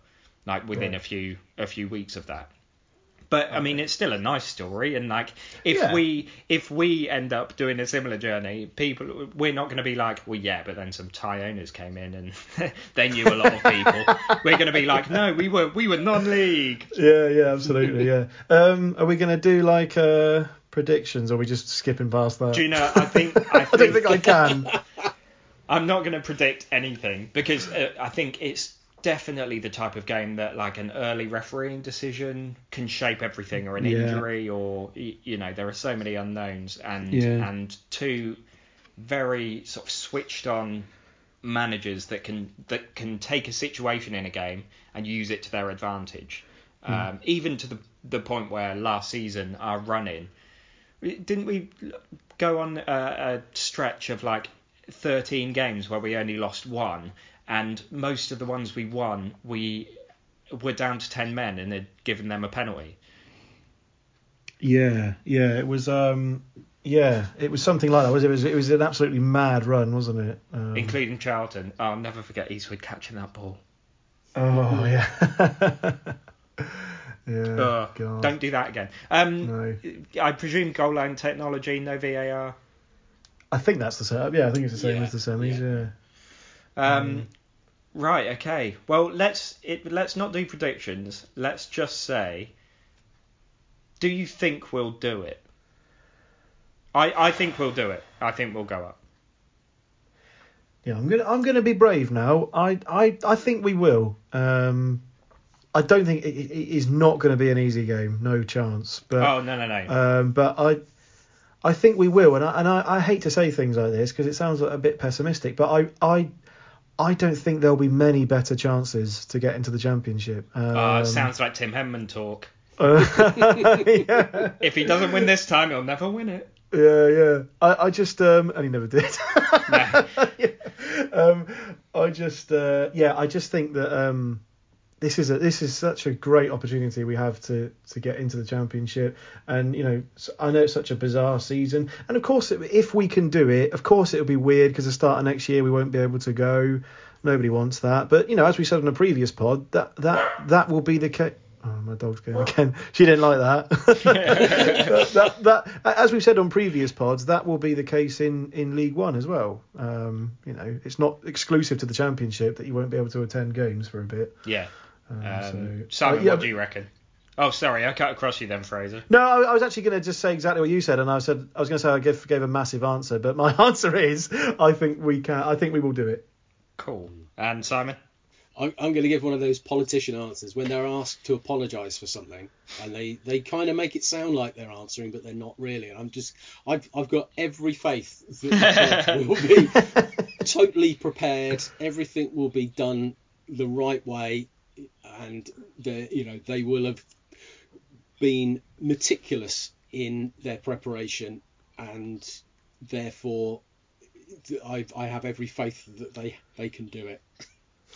like within Right. a few a few weeks of that. But I mean, it's still a nice story, and like if Yeah. we if we end up doing a similar journey, people we're not going to be like, well, yeah, but then some Thai owners came in and they knew a lot of people. we're going to be like, no, we were we were non-league. Yeah, yeah, absolutely, yeah. Um, are we gonna do like uh predictions, or are we just skipping past that? Do you know? I think I, I don't think I can. I'm not going to predict anything because uh, I think it's definitely the type of game that like an early refereeing decision can shape everything or an Yeah. injury or you know there are so many unknowns and Yeah. and two very sort of switched on managers that can that can take a situation in a game and use it to their advantage um, even to the the point where last season our run in didn't we go on a, a stretch of like 13 games where we only lost one, and most of the ones we won, we were down to 10 men and had given them a penalty. Yeah, yeah, it was. Um, yeah, it was something like that. Was it? it was it was an absolutely mad run, wasn't it? Um, Including Charlton. I'll never forget Eastwood catching that ball. Oh yeah. yeah. Ugh, God. don't do that again. Um, No. I presume goal line technology, no VAR. I think that's the same. Yeah, I think it's the same Yeah, as the semis. Yeah. Um, Right. Okay. Well, let's it, let's not do predictions. Let's just say, do you think we'll do it? I I think we'll do it. I think we'll go up. Yeah, I'm gonna I'm gonna be brave now. I I I think we will. Um, I don't think it, it is not going to be an easy game. No chance. But oh no no no. Um, but I, I think we will, and I and I, I hate to say things like this because it sounds a bit pessimistic, but I I I don't think there'll be many better chances to get into the championship. Um, Uh, sounds like Tim Henman talk. uh, yeah, If he doesn't win this time, he'll never win it. yeah, yeah. I, I just um, and he never did. No. um, I just uh, yeah, I just think that um, this is a this is such a great opportunity we have to to get into the championship, and you know I know it's such a bizarre season, and of course it, if we can do it, of course it'll be weird because the start of next year we won't be able to go. Nobody wants that, but you know as we said on a previous pod, that that that will be the case. Oh, my dog's going again. She didn't like that. that, that, that. As we've said on previous pods, that will be the case in, in League One as well. Um, you know, it's not exclusive to the Championship that you won't be able to attend games for a bit. Yeah. Um, Um, so, Simon, uh, yeah, what do you reckon? Oh, sorry, I cut across you then, Fraser. No, I, I was actually going to just say exactly what you said, and I said I was going to say I gave, gave a massive answer, but my answer is I think we can. I think we will do it. Cool. And Simon? I'm, I'm going to give one of those politician answers when they're asked to apologise for something, and they, they kind of make it sound like they're answering, but they're not really. And I'm just I've I've got every faith that the club will be totally prepared. Everything will be done the right way, and the you know they will have been meticulous in their preparation, and therefore I I have every faith that they they can do it.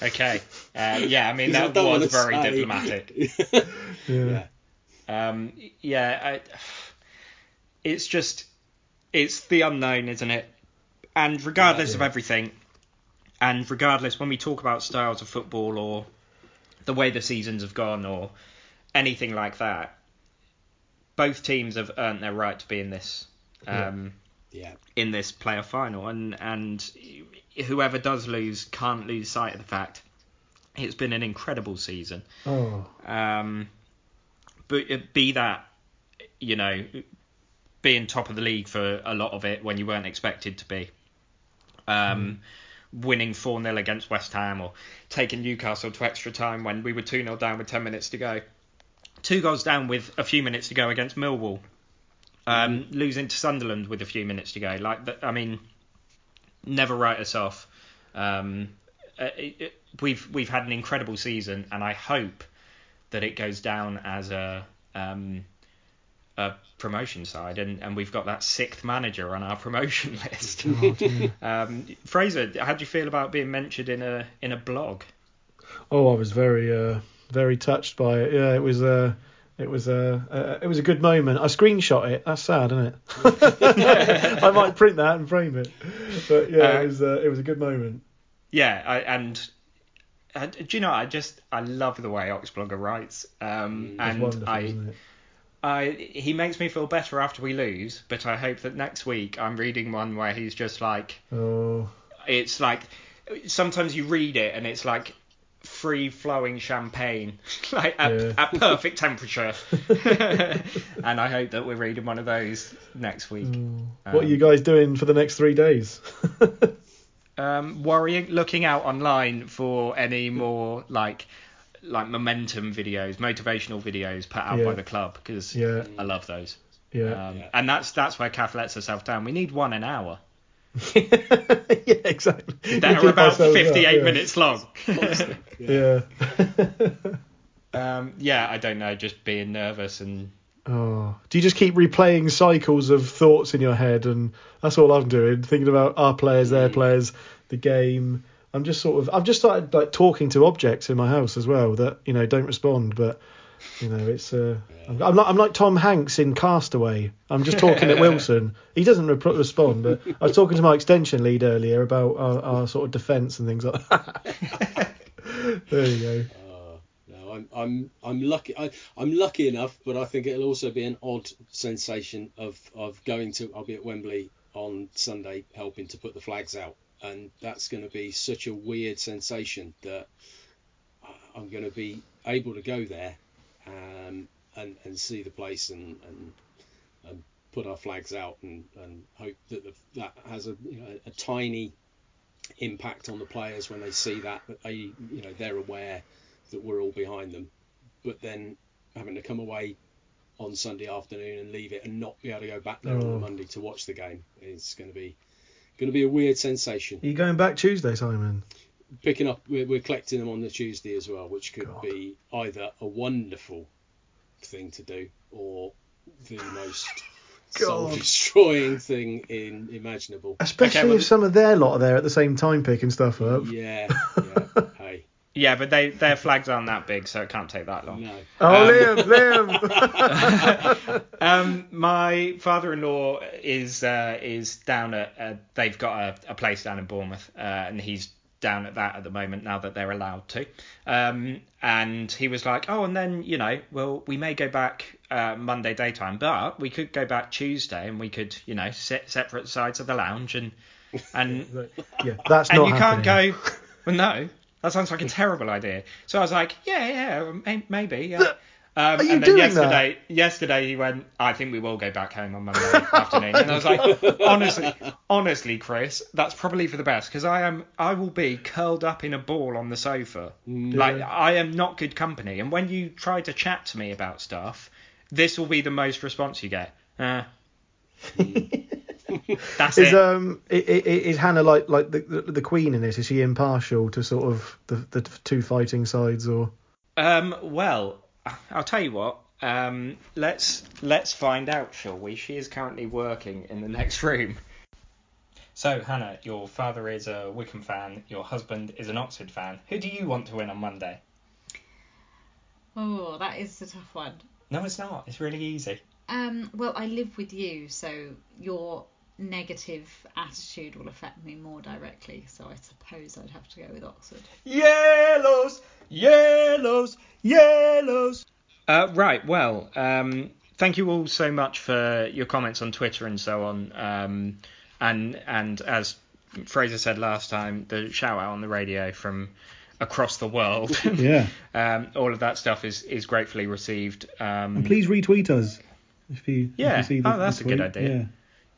Okay. Uh, yeah, I mean I that don't was very say- diplomatic. yeah. Um, yeah, I, it's just, it's the unknown, isn't it? And regardless of Yeah. everything, and regardless, when we talk about styles of football or the way the seasons have gone or anything like that, both teams have earned their right to be in this um, Yeah. in this playoff final, and and whoever does lose can't lose sight of the fact it's been an incredible season. Oh, Um, but be that, you know, being top of the league for a lot of it when you weren't expected to be. Um, Winning 4 0 against West Ham or taking Newcastle to extra time when we were 2 0 down with 10 minutes to go. Two goals down with a few minutes to go against Millwall. Um, Losing to Sunderland with a few minutes to go. Like, I mean, never write us off. Um, uh, it, it, we've we've had an incredible season, and I hope that it goes down as a um, a promotion side, and, and we've got that sixth manager on our promotion list. um, Fraser, how do you feel about being mentioned in a in a blog? oh, I was very, uh, very touched by it. Yeah, it was, uh, it was, uh, uh, it was a good moment. I screenshot it. That's sad, isn't it? I might print that and frame it. But yeah, it was, it was a good moment. Yeah, I, and. Uh, do you know? I just I love the way Oxblogger writes, um, and wonderful, I? I he makes me feel better after we lose, but I hope that next week I'm reading one where he's just like Oh, it's like sometimes you read it and it's like free flowing champagne like at, Yeah. at perfect temperature and I hope that we're reading one of those next week what are you guys doing for the next three days? um worrying looking out online for any more like like momentum videos motivational videos put out Yeah. by the club because Yeah. I love those yeah. um, Yeah. and that's that's where Kath lets herself down we need one an hour yeah, exactly. We that are about ourselves up, 58 yeah. minutes long Yeah. Um, yeah, I don't know, just being nervous and oh, do you just keep replaying cycles of thoughts in your head, and that's all I'm doing, thinking about our players, their players, the game. I'm just sort of, I've just started like talking to objects in my house as well that you know don't respond, but you know it's. Uh, I'm, I'm like I'm like Tom Hanks in Castaway. I'm just talking at Wilson. He doesn't rep- respond, but I was talking to my extension lead earlier about our, our sort of defence and things like that. there you go. Uh, no, I'm I'm I'm lucky. I, I'm lucky enough, but I think it'll also be an odd sensation of of going to. I'll be at Wembley on Sunday, helping to put the flags out, and that's going to be such a weird sensation that I'm going to be able to go there, um, and and see the place and and and put our flags out and and hope that the, that has a you know a tiny impact on the players when they see that that they you know they're aware that we're all behind them but then having to come away on Sunday afternoon and leave it and not be able to go back there on Oh. the Monday to watch the game is going to be going to be a weird sensation Are you going back Tuesday, Simon? picking up we're, we're collecting them on the Tuesday as well which could God. be either a wonderful thing to do or the most soul-destroying thing in imaginable Especially Okay, well- if some of their lot are there at the same time picking stuff up. yeah yeah hey yeah, but they their flags aren't that big, so it can't take that long. no Oh, Um, Liam, Liam! Um, my father-in-law is uh, is down at uh, they've got a, a place down in Bournemouth, uh, and he's down at that at the moment now that they're allowed to. Um, and he was like, oh, and then you know, well, we may go back uh, Monday daytime, but we could go back Tuesday, and we could you know sit separate sides of the lounge and and yeah, that's and not you happening. can't go. Well, no, that sounds like a terrible idea. So I was like, yeah, yeah, may- maybe. Yeah. Um, Are you and then doing yesterday, yesterday he went. I think we will go back home on Monday afternoon. And I was like, honestly, honestly, Chris, that's probably for the best because I am, I will be curled up in a ball on the sofa. Like I am not good company. And when you try to chat to me about stuff, this will be the most response you get. Uh, that's Is it. um is Hannah like like the, the the queen in this? Is she impartial to sort of the the two fighting sides or? Um, well, I'll tell you what. Um, let's let's find out, shall we? She is currently working in the next room. So, Hannah, your father is a Wycombe fan. Your husband is an Oxford fan. Who do you want to win on Monday? Oh, that is a tough one. No, it's not. It's really easy. Um, well, I live with you, so you're negative attitude will affect me more directly. So I suppose I'd have to go with Oxford. Yellows, yellows, yellows. Uh, right. Well, um, thank you all so much for your comments on Twitter and so on. Um, and and as Fraser said last time, the shout out on the radio from across the world. Yeah. um, all of that stuff is is gratefully received. Um, And please retweet us if you, Yeah. if you see the Oh, that's the a good idea. Yeah.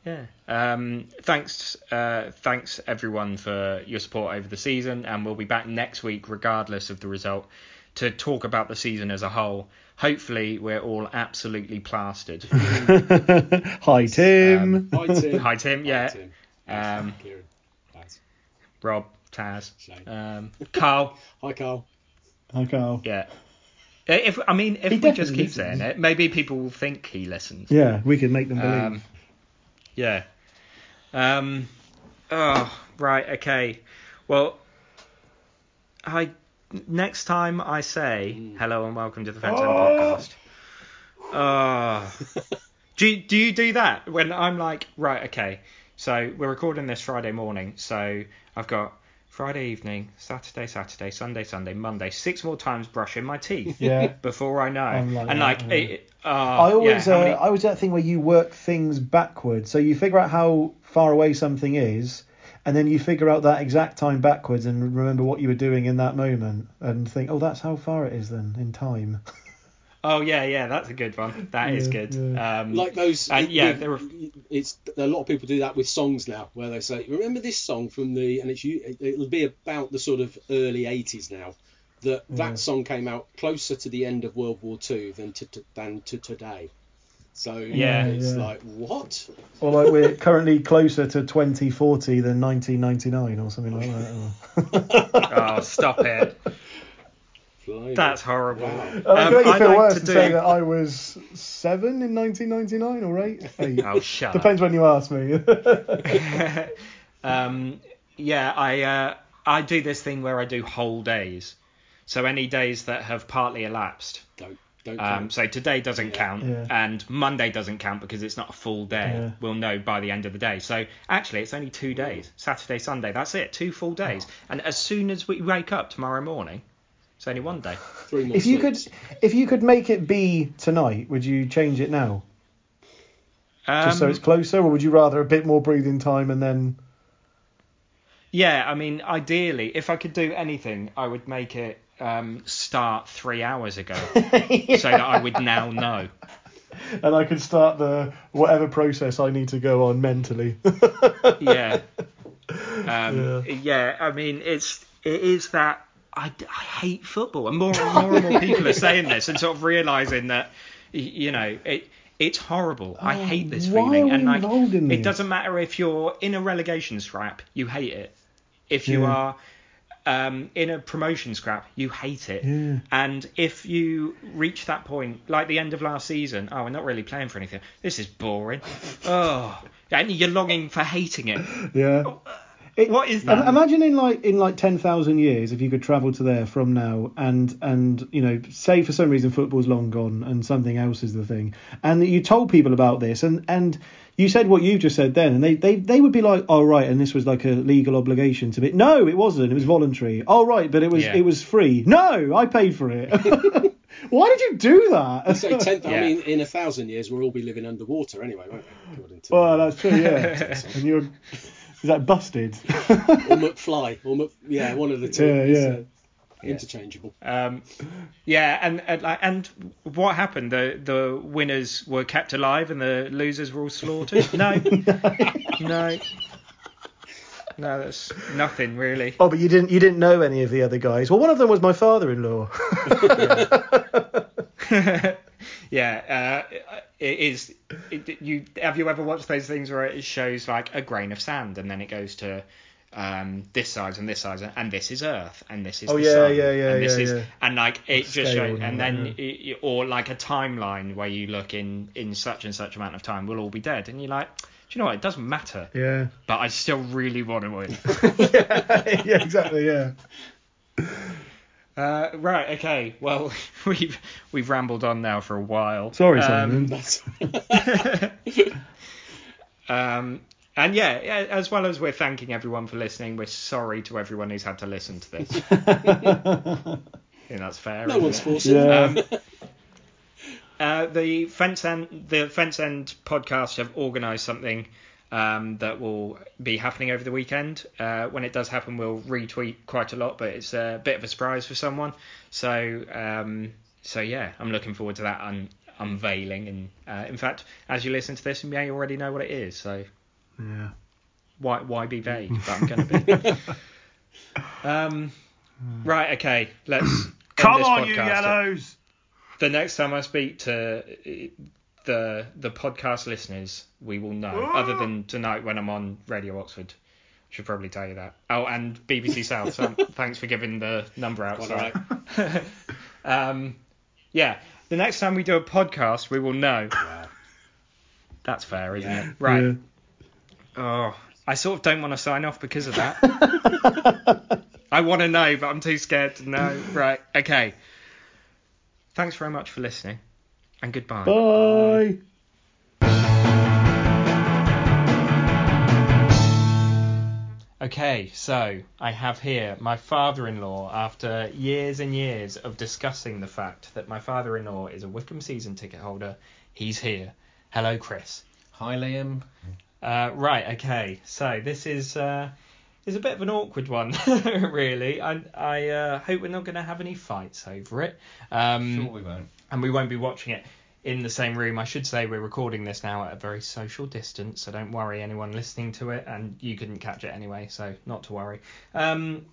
Yeah. Um, thanks, uh, thanks everyone for your support over the season, and we'll be back next week, regardless of the result, to talk about the season as a whole. Hopefully, we're all absolutely plastered. Hi Tim. Um, Hi Tim. Hi Tim, yeah. Hi, Tim. Um, Kieran. Rob, Taz, Shane. um, Carl, Hi Carl. Hi Carl. yeah. If I mean, if He we just keep listens. saying it, maybe people will think he listens. Yeah, we can make them believe. Yeah. Um. Oh, right. Okay. Well, I next time I say hello and welcome to the Fence End Oh. podcast. Oh. do you, do you do that when I'm like right? Okay. So we're recording this Friday morning. So I've got Friday evening, Saturday, Saturday, Sunday, Sunday, Monday. Six more times brushing my teeth yeah. before I know. Like and like, yeah. it, uh, I always, yeah, uh, many- I always do that thing where you work things backwards. So you figure out how far away something is, and then you figure out that exact time backwards and remember what you were doing in that moment, and think, oh, that's how far it is then in time. Oh yeah, yeah, that's a good one. That is Yeah, good. yeah. Um, Like those. and yeah, it- there are it's a lot of people do that with songs now, where they say, "Remember this song from the," and it's u- it'll be about the sort of early '80s now. That Yeah. that song came out closer to the end of World War Two than to, to than to today. So Yeah. it's Yeah. like what? Or like we're currently closer to 2040 than 1999 or something like that. oh, stop it. Blimey. That's horrible. Wow. I Um, can make you I'd feel like worse to and do- say that I was seven in 1999 or eight. Eight. Oh, shut Depends when you ask me. um, yeah, I uh, I do this thing where I do whole days. So any days that have partly elapsed. Don't don't. Um, so today doesn't Yeah. count, Yeah. and Monday doesn't count because it's not a full day. Yeah. We'll know by the end of the day. So actually, it's only two days: Saturday, Sunday. That's it, two full days. And as soon as we wake up tomorrow morning, it's only one day. Three more if you could, if you could make it be tonight, would you change it now, just so Um, it's closer, or would you rather a bit more breathing time and then? Yeah, I mean, ideally, if I could do anything, I would make it um, start three hours ago, so that I would now know. and I could start the whatever process I need to go on mentally. Yeah. Um, yeah. I mean, it's it is that I, I hate football, and more and more and more people are saying this and sort of realizing that you know it. It's horrible. I Oh, hate this feeling, and like it this? doesn't matter if you're in a relegation scrap, you hate it. If you Yeah. are um, in a promotion scrap, you hate it. Yeah. And if you reach that point, like the end of last season, oh, we're not really playing for anything. This is boring. oh, and you're longing for hating it. yeah. It- What is that? Imagine in like in like ten thousand years, if you could travel to there from now, and and you know, say for some reason football's long gone and something else is the thing, and that you told people about this, and and you said what you just said then, and they they they would be like, oh right, and this was like a legal obligation to be. No, it wasn't. It was voluntary. Oh right, but it was Yeah. it was free. No, I paid for it. Why did you do that? So tenth. Yeah. I mean, in a thousand years, we'll all be living underwater anyway, won't we? Well, that's true. Yeah, and you're is that busted? or McFly, or Mc, yeah, one of the two. Yeah, yeah. uh, interchangeable. Um, yeah, and and, like, and what happened? The the winners were kept alive and the losers were all slaughtered. No, no, no. That's nothing really. Oh, but you didn't you didn't know any of the other guys. Well, one of them was my father-in-law. Yeah, uh, it is. It, you have you ever watched those things where it shows like a grain of sand and then it goes to um, this size and this size and this is Earth and this is Oh, the yeah, sun yeah, yeah, and this yeah, is yeah. and like it just shows and then that, it, or like a timeline where you look in in such and such amount of time we'll all be dead and you're like do you know what it doesn't matter yeah. but I still really want to win. yeah, exactly. Yeah. Uh, right, okay. Well, we've we've rambled on now for a while. Sorry, Um, Simon. Um, and yeah, yeah, as well as we're thanking everyone for listening, we're sorry to everyone who's had to listen to this. I think that's fair. No one's forcing Yeah. Um, uh, the fence end the fence end podcast have organised something um, that will be happening over the weekend. Uh, when it does happen, we'll retweet quite a lot, but it's a bit of a surprise for someone. So um, so yeah, I'm looking forward to that un- unveiling. And uh, in fact, as you listen to this, you may already know what it is. So Yeah. why why be vague? But I'm to be. um, right. Okay. Let's. Come on, you yellows! the next time I speak to the the podcast listeners, we will know. Other than tonight when I'm on Radio Oxford, should probably tell you that. Oh, and BBC South. So thanks for giving the number out. Sorry. um, yeah, the next time we do a podcast, we will know. Wow. That's fair, isn't Yeah. it? Right. Yeah. Oh, I sort of don't want to sign off because of that. I want to know, but I'm too scared to know. Right. Okay. Thanks very much for listening, and goodbye. Bye. Okay, so I have here my father-in-law. After years and years of discussing the fact that my father-in-law is a Wycombe season ticket holder, he's here. Hello, Chris. Hi, Liam. Uh, right, okay. So this is uh, is a bit of an awkward one, really. I I uh, hope we're not going to have any fights over it. Um, Sure, we won't. and we won't be watching it in the same room. I should say we're recording this now at a very social distance, so don't worry anyone listening to it, and you couldn't catch it anyway, so not to worry. Um,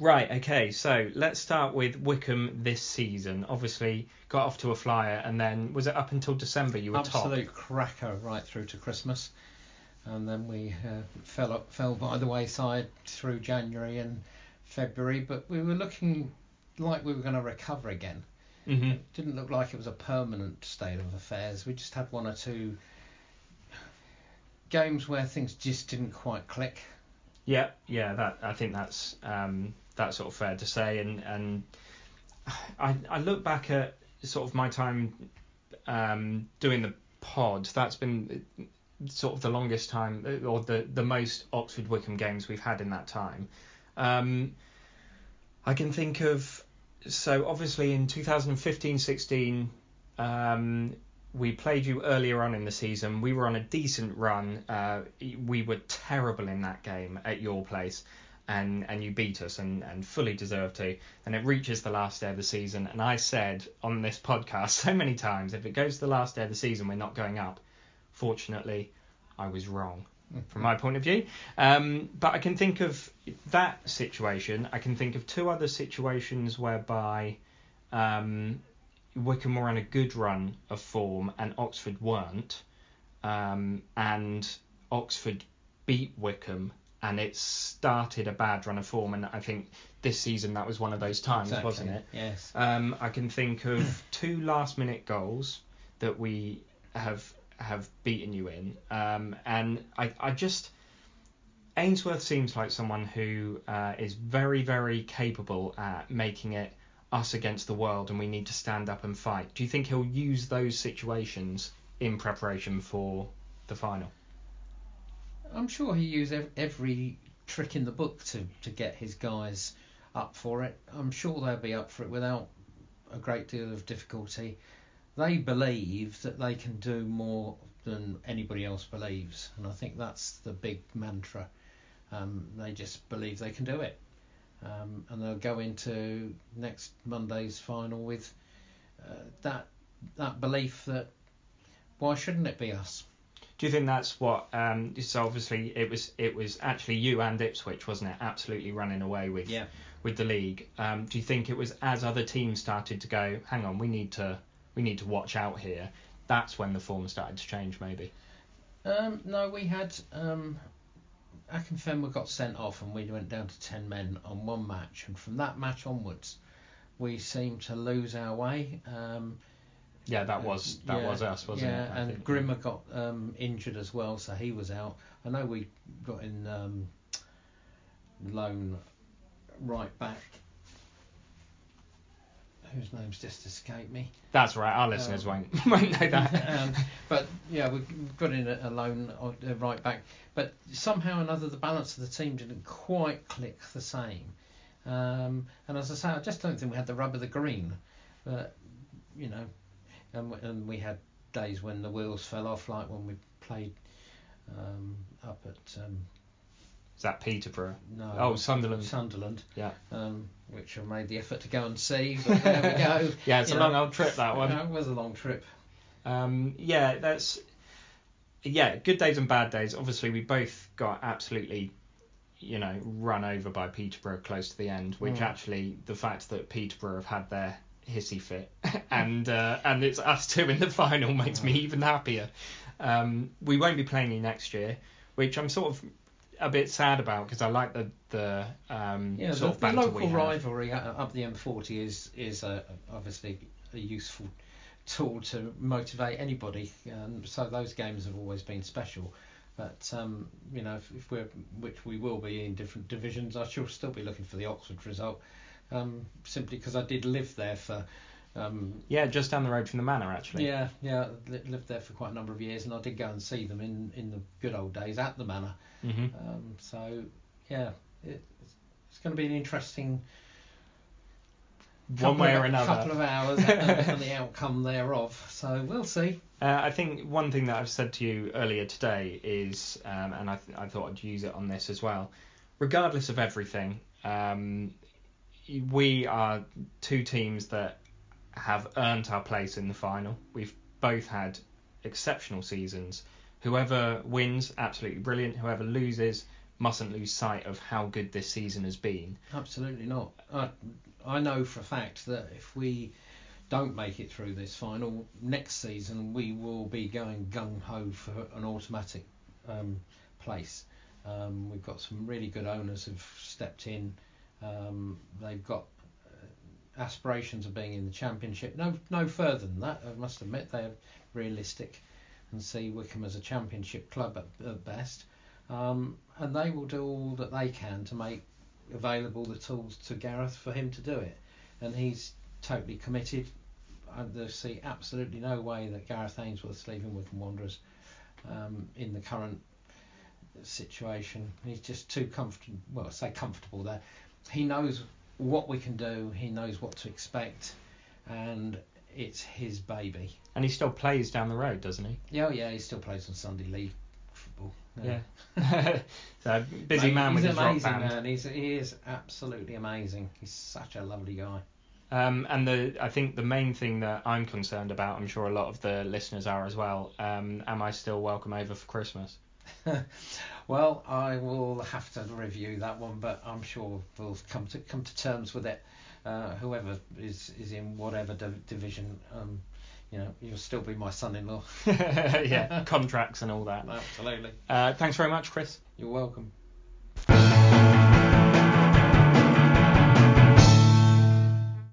right, okay, so let's start with Wycombe this season. Obviously, got off to a flyer, and then was it up until December you were top? Absolute cracker right through to Christmas, and then we uh, fell up, fell by the wayside through January and February. But we were looking like we were going to recover again. hmm Didn't look like it was a permanent state of affairs. We just had one or two games where things just didn't quite click. Yeah, yeah, that I think that's um, that's sort of fair to say, and and I I look back at sort of my time um, doing the pod. That's been sort of the longest time, or the the most Oxford Wycombe games we've had in that time. Um, I can think of so obviously in 2015-16 um, we played you earlier on in the season. We were on a decent run. Uh, we were terrible in that game at your place, and and you beat us and, and fully deserved to. And it reaches the last day of the season, and I said on this podcast so many times, if it goes to the last day of the season, we're not going up. Fortunately, I was wrong from my point of view. Um, but I can think of that situation. I can think of two other situations whereby um, Wycombe were on a good run of form and Oxford weren't, um, and Oxford beat Wycombe. And it started a bad run of form, and I think this season that was one of those times, Exactly. wasn't it? Yes. Um, I can think of two last minute goals that we have have beaten you in, um, and I, I just Ainsworth seems like someone who uh, is very very capable at making it us against the world, and we need to stand up and fight. Do you think he'll use those situations in preparation for the final? I'm sure he used ev- every trick in the book to, to get his guys up for it. I'm sure they'll be up for it without a great deal of difficulty. They believe that they can do more than anybody else believes, and I think that's the big mantra. Um, they just believe they can do it, um, and they'll go into next Monday's final with uh, that that belief that why shouldn't it be us? Do you think that's what? Um, so obviously it was it was actually you and Ipswich, wasn't it? Absolutely running away with Yeah. with the league. Um, do you think it was as other teams started to go, hang on, we need to we need to watch out here? That's when the form started to change, maybe. Um, no, we had um, Akinfenwa got sent off, and we went down to ten men on one match, and from that match onwards, we seemed to lose our way. Um, Yeah, that was that yeah, was us, wasn't yeah, it? I and think. Grimmer got um, injured as well, so he was out. I know we got in um, loan right back. Whose name's just escaped me. That's right. Our listeners won't won't know that. um, but yeah, we got in a, a loan uh, right back. But somehow or another, the balance of the team didn't quite click the same. Um, and as I say, I just don't think we had the rub of the green. But you know, and, and we had days when the wheels fell off, like when we played um, up at um, Is that Peterborough? no, Oh, Sunderland. Sunderland. Yeah. Um, which I made the effort to go and see, but there we go. Yeah, it's You a know, long old trip that one. It was a long trip. Um, yeah, that's yeah, good days and bad days. Obviously, we both got absolutely, you know, run over by Peterborough close to the end. Which Mm. actually, the fact that Peterborough have had their hissy fit and uh, and it's us two in the final makes me even happier. Um, we won't be playing you next year, which I'm sort of a bit sad about because I like the the um, Yeah, sort the, of the local rivalry up the M40 is is uh, obviously a useful tool to motivate anybody. Um, so those games have always been special. But um, you know, if, if we're which we will be in different divisions, I shall still be looking for the Oxford result. Um, simply because I did live there for. Um, Yeah, just down the road from the manor actually. yeah, yeah, lived there for quite a number of years, and I did go and see them in, in the good old days at the manor. hmm Um, so yeah, it, it's, going to be an interesting One way of, or another. couple of hours and, and the outcome thereof. So we'll see. Uh, I think one thing that I've said to you earlier today is, um, and I, th- I thought I'd use it on this as well. Regardless of everything, um, we are two teams that have earned our place in the final. We've both had exceptional seasons. Whoever wins, absolutely brilliant. Whoever loses, mustn't lose sight of how good this season has been. Absolutely not. I I know for a fact that if we don't make it through this final next season, we will be going gung ho for an automatic um, place. Um, we've got some really good owners who've stepped in. Um, they've got aspirations of being in the championship. No, no further than that. I must admit they're realistic and see Wycombe as a championship club at, at best. Um, and they will do all that they can to make available the tools to Gareth for him to do it. And he's totally committed. I see absolutely no way that Gareth Ainsworth's leaving Wycombe Wanderers um, in the current situation. He's just too comfortable. Well, I say comfortable there. He knows what we can do. He knows what to expect, and it's his baby. And he still plays down the road, doesn't he? Yeah, oh yeah, he still plays on Sunday league football. Yeah. so busy Mate, man with his rock amazing, band. man. He's he is absolutely amazing. He's such a lovely guy. Um, and the I think the main thing that I'm concerned about, I'm sure a lot of the listeners are as well. Um, am I still welcome over for Christmas? well, I will have to review that one, but I'm sure we'll come to come to terms with it. Uh, whoever is is in whatever div- division, um, you know, you'll still be my son-in-law. yeah, contracts and all that. Absolutely. Uh, thanks very much, Chris. You're welcome.